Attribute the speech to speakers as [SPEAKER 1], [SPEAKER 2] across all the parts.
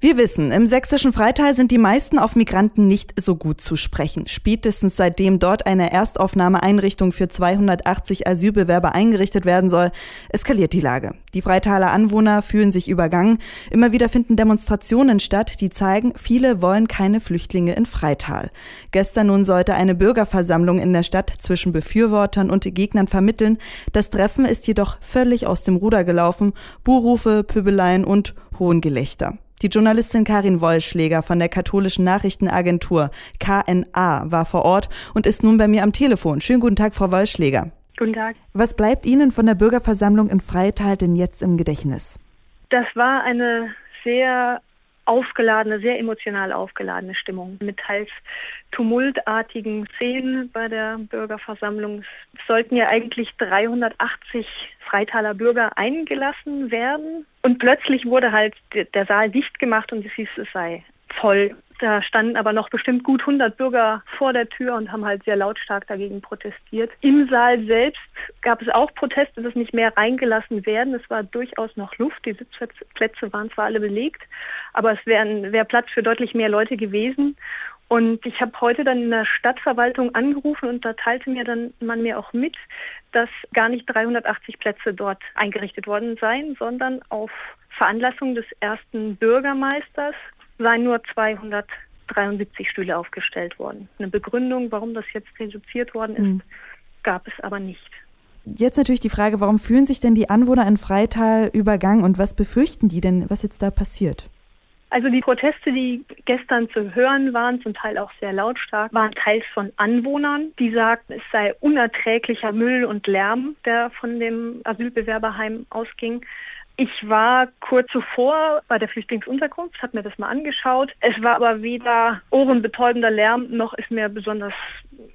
[SPEAKER 1] Wir wissen, im sächsischen Freital sind die meisten auf Migranten nicht so gut zu sprechen. Spätestens seitdem dort eine Erstaufnahmeeinrichtung für 280 Asylbewerber eingerichtet werden soll, eskaliert die Lage. Die Freitaler Anwohner fühlen sich übergangen. Immer wieder finden Demonstrationen statt, die zeigen, viele wollen keine Flüchtlinge in Freital. Gestern nun sollte eine Bürgerversammlung in der Stadt zwischen Befürwortern und Gegnern vermitteln. Das Treffen ist jedoch völlig aus dem Ruder gelaufen. Buhrufe, Pöbeleien und Hohngelächter. Die Journalistin Karin Wollschläger von der katholischen Nachrichtenagentur KNA war vor Ort und ist nun bei mir am Telefon. Schönen guten Tag, Frau Wollschläger.
[SPEAKER 2] Guten Tag.
[SPEAKER 1] Was bleibt Ihnen von der Bürgerversammlung in Freital denn jetzt im Gedächtnis?
[SPEAKER 2] Das war eine sehr aufgeladene, sehr emotional aufgeladene Stimmung mit teils tumultartigen Szenen bei der Bürgerversammlung. Es sollten ja eigentlich 380 Freitaler Bürger eingelassen werden und plötzlich wurde halt der Saal dicht gemacht und es hieß, es sei voll. Da standen aber noch bestimmt gut 100 Bürger vor der Tür und haben halt sehr lautstark dagegen protestiert. Im Saal selbst gab es auch Proteste, dass nicht mehr reingelassen werden. Es war durchaus noch Luft. Die Sitzplätze waren zwar alle belegt, aber es wäre wär Platz für deutlich mehr Leute gewesen. Und ich habe heute dann in der Stadtverwaltung angerufen und da teilte mir dann man mir auch mit, dass gar nicht 380 Plätze dort eingerichtet worden seien, sondern auf Veranlassung des ersten Bürgermeisters seien nur 273 Stühle aufgestellt worden. Eine Begründung, warum das jetzt reduziert worden ist, mhm. gab es aber nicht.
[SPEAKER 1] Jetzt natürlich die Frage, warum fühlen sich denn die Anwohner in Freital übergangen und was befürchten die denn, was jetzt da passiert?
[SPEAKER 2] Also die Proteste, die gestern zu hören waren, zum Teil auch sehr lautstark, waren teils von Anwohnern, die sagten, es sei unerträglicher Müll und Lärm, der von dem Asylbewerberheim ausging. Ich war kurz zuvor bei der Flüchtlingsunterkunft, habe mir das mal angeschaut. Es war aber weder ohrenbetäubender Lärm noch ist mir besonders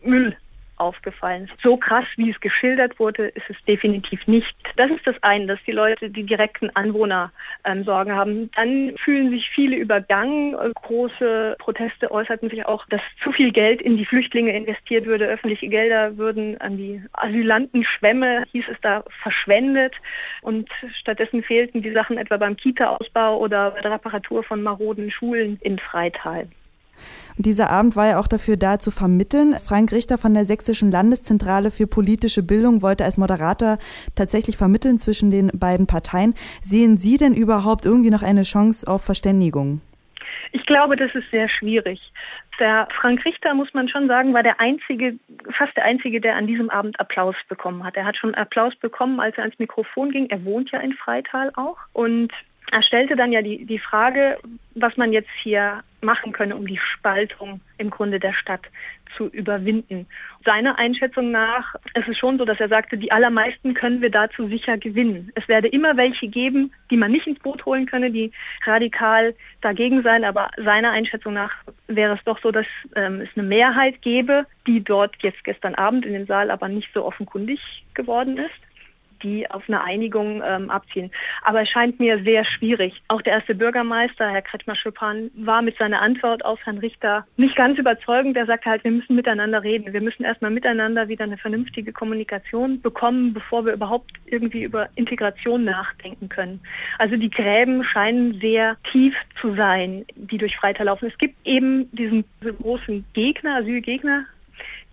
[SPEAKER 2] Müll aufgefallen. So krass, wie es geschildert wurde, ist es definitiv nicht. Das ist das eine, dass die Leute, die direkten Anwohner ähm, Sorgen haben. Dann fühlen sich viele übergangen. Große Proteste äußerten sich auch, dass zu viel Geld in die Flüchtlinge investiert würde. Öffentliche Gelder würden an die Asylantenschwämme, hieß es da, verschwendet. Und stattdessen fehlten die Sachen etwa beim Kita-Ausbau oder bei der Reparatur von maroden Schulen in Freital.
[SPEAKER 1] Und dieser Abend war ja auch dafür da zu vermitteln. Frank Richter von der Sächsischen Landeszentrale für politische Bildung wollte als Moderator tatsächlich vermitteln zwischen den beiden Parteien. Sehen Sie denn überhaupt irgendwie noch eine Chance auf Verständigung?
[SPEAKER 2] Ich glaube, das ist sehr schwierig. Der Frank Richter, muss man schon sagen, war der einzige, fast der einzige, der an diesem Abend Applaus bekommen hat. Er hat schon Applaus bekommen, als er ans Mikrofon ging. Er wohnt ja in Freital auch. Und er stellte dann ja die, die Frage, was man jetzt hier machen könne, um die Spaltung im Grunde der Stadt zu überwinden. Seiner Einschätzung nach ist es schon so, dass er sagte, die allermeisten können wir dazu sicher gewinnen. Es werde immer welche geben, die man nicht ins Boot holen könne, die radikal dagegen seien, aber seiner Einschätzung nach wäre es doch so, dass ähm, es eine Mehrheit gäbe, die dort jetzt gestern Abend in den Saal aber nicht so offenkundig geworden ist die auf eine Einigung ähm, abzielen. Aber es scheint mir sehr schwierig. Auch der erste Bürgermeister, Herr Kretschmer-Schuppan, war mit seiner Antwort auf Herrn Richter nicht ganz überzeugend. Er sagte halt, wir müssen miteinander reden. Wir müssen erstmal miteinander wieder eine vernünftige Kommunikation bekommen, bevor wir überhaupt irgendwie über Integration nachdenken können. Also die Gräben scheinen sehr tief zu sein, die durch Freital laufen. Es gibt eben diesen großen Gegner, Asylgegner,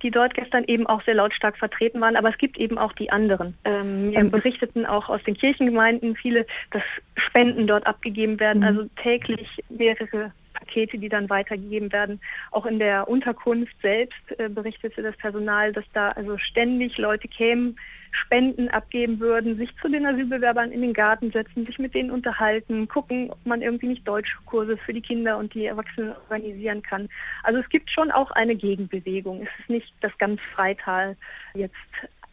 [SPEAKER 2] die dort gestern eben auch sehr lautstark vertreten waren, aber es gibt eben auch die anderen. Ähm, wir ähm, berichteten auch aus den Kirchengemeinden viele, dass Spenden dort abgegeben werden, mhm. also täglich mehrere Pakete, die dann weitergegeben werden. Auch in der Unterkunft selbst äh, berichtete das Personal, dass da also ständig Leute kämen, Spenden abgeben würden, sich zu den Asylbewerbern in den Garten setzen, sich mit denen unterhalten, gucken, ob man irgendwie nicht Deutschkurse für die Kinder und die Erwachsenen organisieren kann. Also es gibt schon auch eine Gegenbewegung. Es ist nicht das ganz Freital jetzt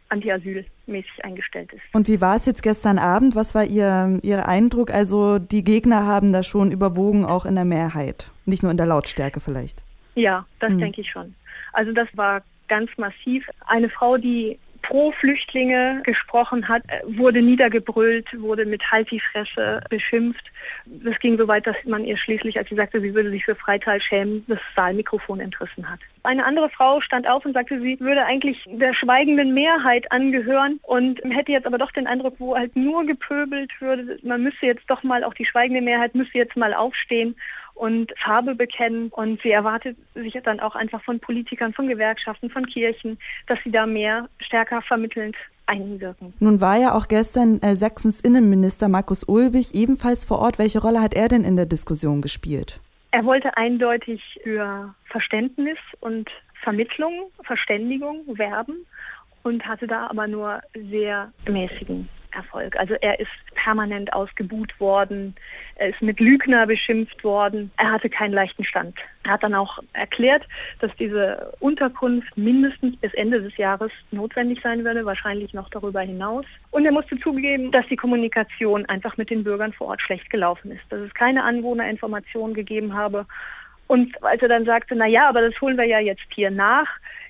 [SPEAKER 2] anti-asylmäßig eingestellt ist.
[SPEAKER 1] Und wie war es jetzt gestern Abend? Was war Ihr, Ihr Eindruck? Also die Gegner haben da schon überwogen, auch in der Mehrheit, nicht nur in der Lautstärke vielleicht.
[SPEAKER 2] Ja, das hm. denke ich schon. Also das war ganz massiv. Eine Frau, die pro Flüchtlinge gesprochen hat, wurde niedergebrüllt, wurde mit Halt die Fresse beschimpft. Das ging so weit, dass man ihr schließlich, als sie sagte, sie würde sich für Freital schämen, das Saalmikrofon entrissen hat. Eine andere Frau stand auf und sagte, sie würde eigentlich der schweigenden Mehrheit angehören und hätte jetzt aber doch den Eindruck, wo halt nur gepöbelt würde, man müsste jetzt doch mal, auch die schweigende Mehrheit müsste jetzt mal aufstehen und Farbe bekennen. Und sie erwartet sich dann auch einfach von Politikern, von Gewerkschaften, von Kirchen, dass sie da mehr stärker vermittelnd einwirken.
[SPEAKER 1] Nun war ja auch gestern äh, Sachsens Innenminister Markus Ulbich ebenfalls vor Ort. Welche Rolle hat er denn in der Diskussion gespielt?
[SPEAKER 2] Er wollte eindeutig für Verständnis und Vermittlung, Verständigung werben und hatte da aber nur sehr mäßigen Erfolg. Also er ist permanent ausgebuht worden, er ist mit Lügner beschimpft worden, er hatte keinen leichten Stand. Er hat dann auch erklärt, dass diese Unterkunft mindestens bis Ende des Jahres notwendig sein würde, wahrscheinlich noch darüber hinaus. Und er musste zugeben, dass die Kommunikation einfach mit den Bürgern vor Ort schlecht gelaufen ist, dass es keine Anwohnerinformationen gegeben habe. Und als er dann sagte, na ja, aber das holen wir ja jetzt hier nach,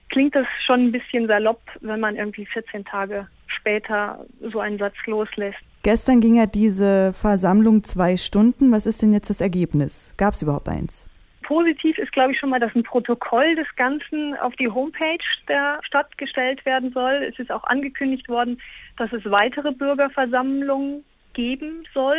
[SPEAKER 2] klingt das schon ein bisschen salopp, wenn man irgendwie 14 Tage später so einen Satz loslässt.
[SPEAKER 1] Gestern ging ja diese Versammlung zwei Stunden. Was ist denn jetzt das Ergebnis? Gab es überhaupt eins?
[SPEAKER 2] Positiv ist, glaube ich, schon mal, dass ein Protokoll des Ganzen auf die Homepage der Stadt gestellt werden soll. Es ist auch angekündigt worden, dass es weitere Bürgerversammlungen geben soll.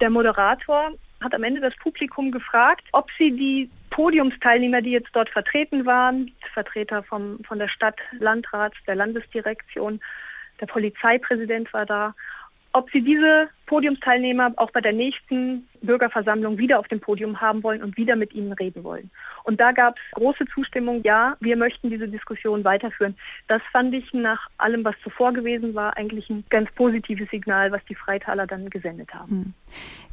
[SPEAKER 2] Der Moderator hat am Ende das Publikum gefragt, ob sie die Podiumsteilnehmer, die jetzt dort vertreten waren, Vertreter vom, von der Stadt, Landrats, der Landesdirektion, der Polizeipräsident war da, ob sie diese Podiumsteilnehmer auch bei der nächsten Bürgerversammlung wieder auf dem Podium haben wollen und wieder mit ihnen reden wollen. Und da gab es große Zustimmung, ja, wir möchten diese Diskussion weiterführen. Das fand ich nach allem, was zuvor gewesen war, eigentlich ein ganz positives Signal, was die Freitaler dann gesendet haben. Hm.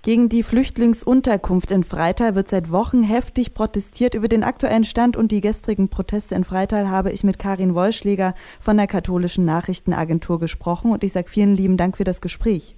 [SPEAKER 1] Gegen die Flüchtlingsunterkunft in Freital wird seit Wochen heftig protestiert. Über den aktuellen Stand und die gestrigen Proteste in Freital habe ich mit Karin Wollschläger von der katholischen Nachrichtenagentur gesprochen und ich sage vielen lieben Dank für das Gespräch.